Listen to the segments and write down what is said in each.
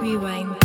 Rewind.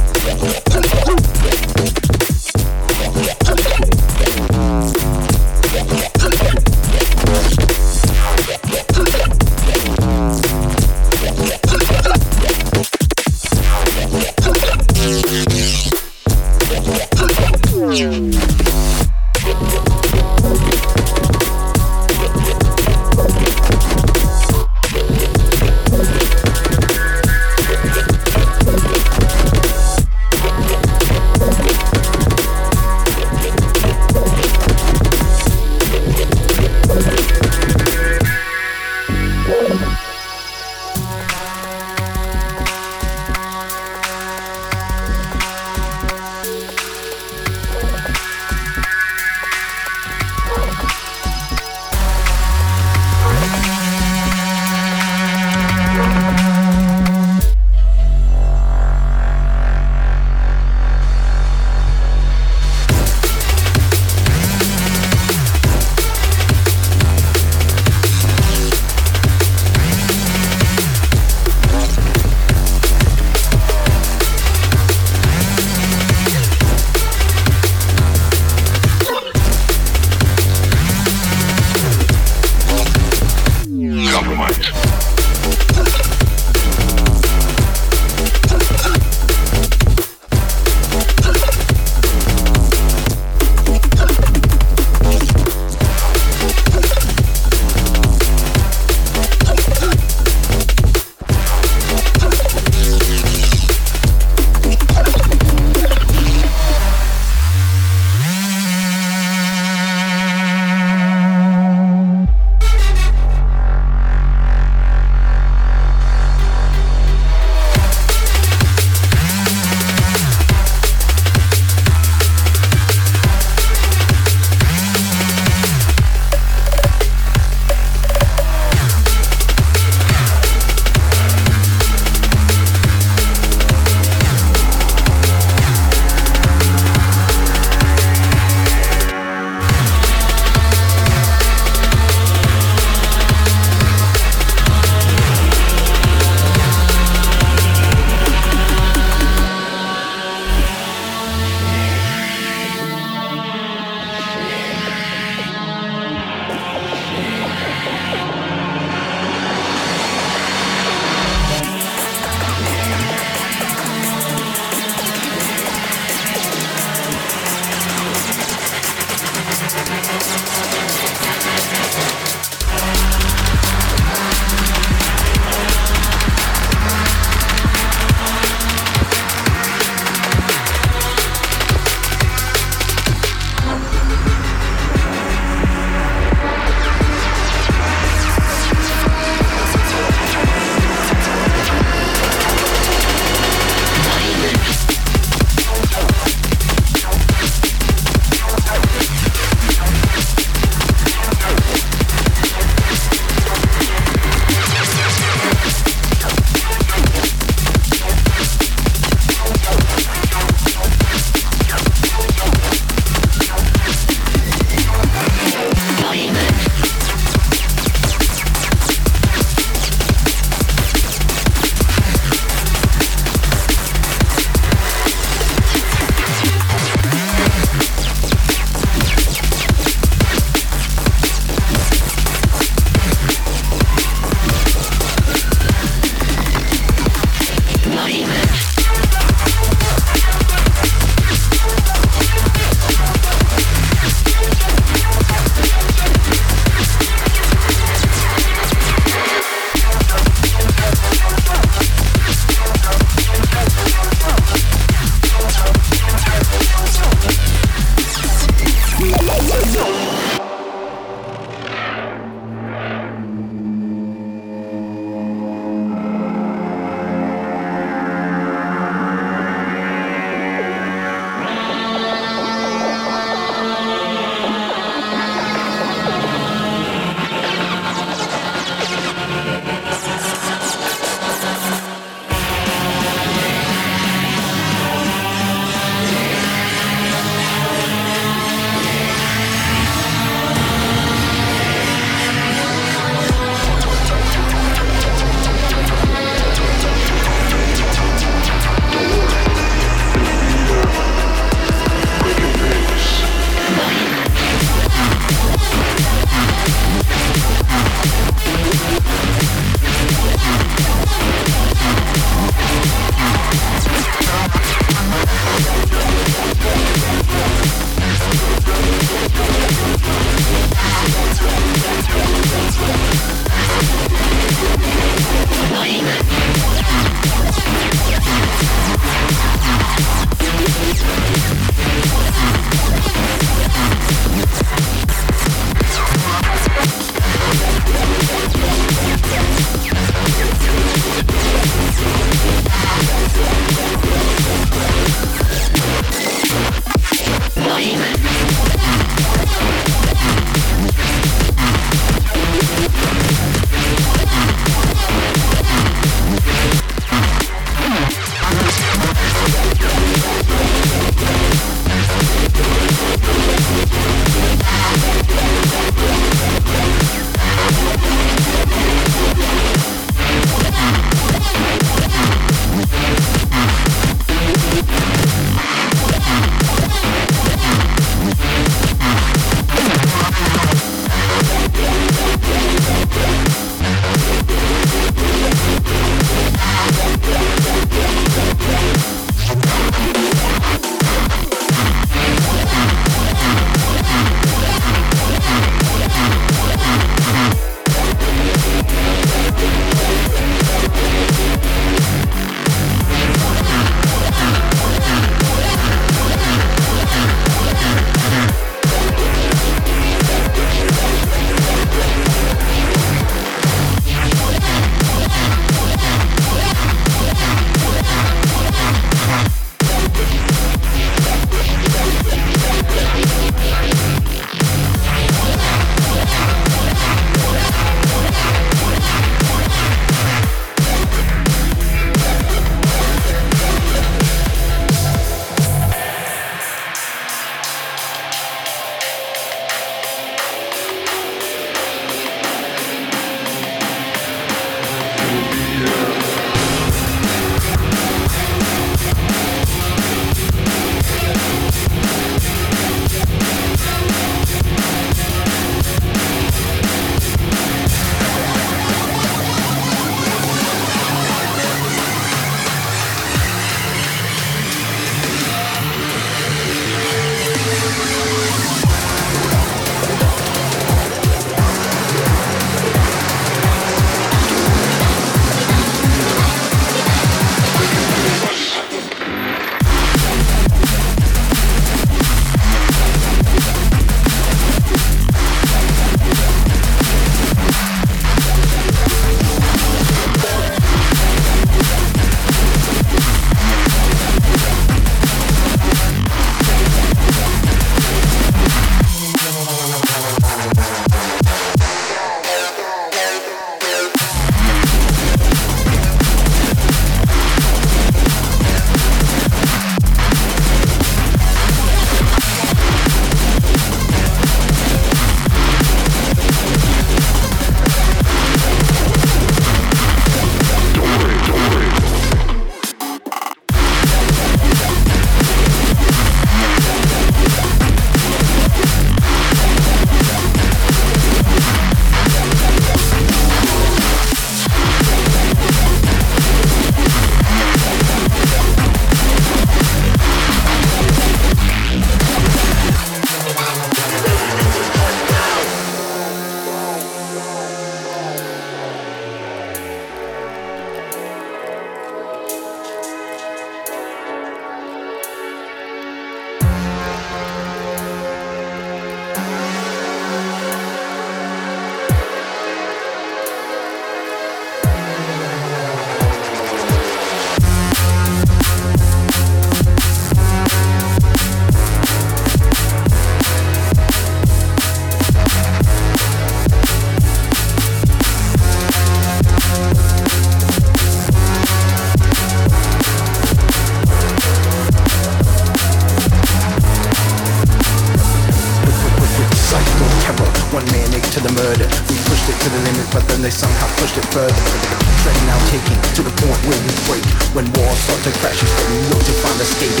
Steady look to find escape.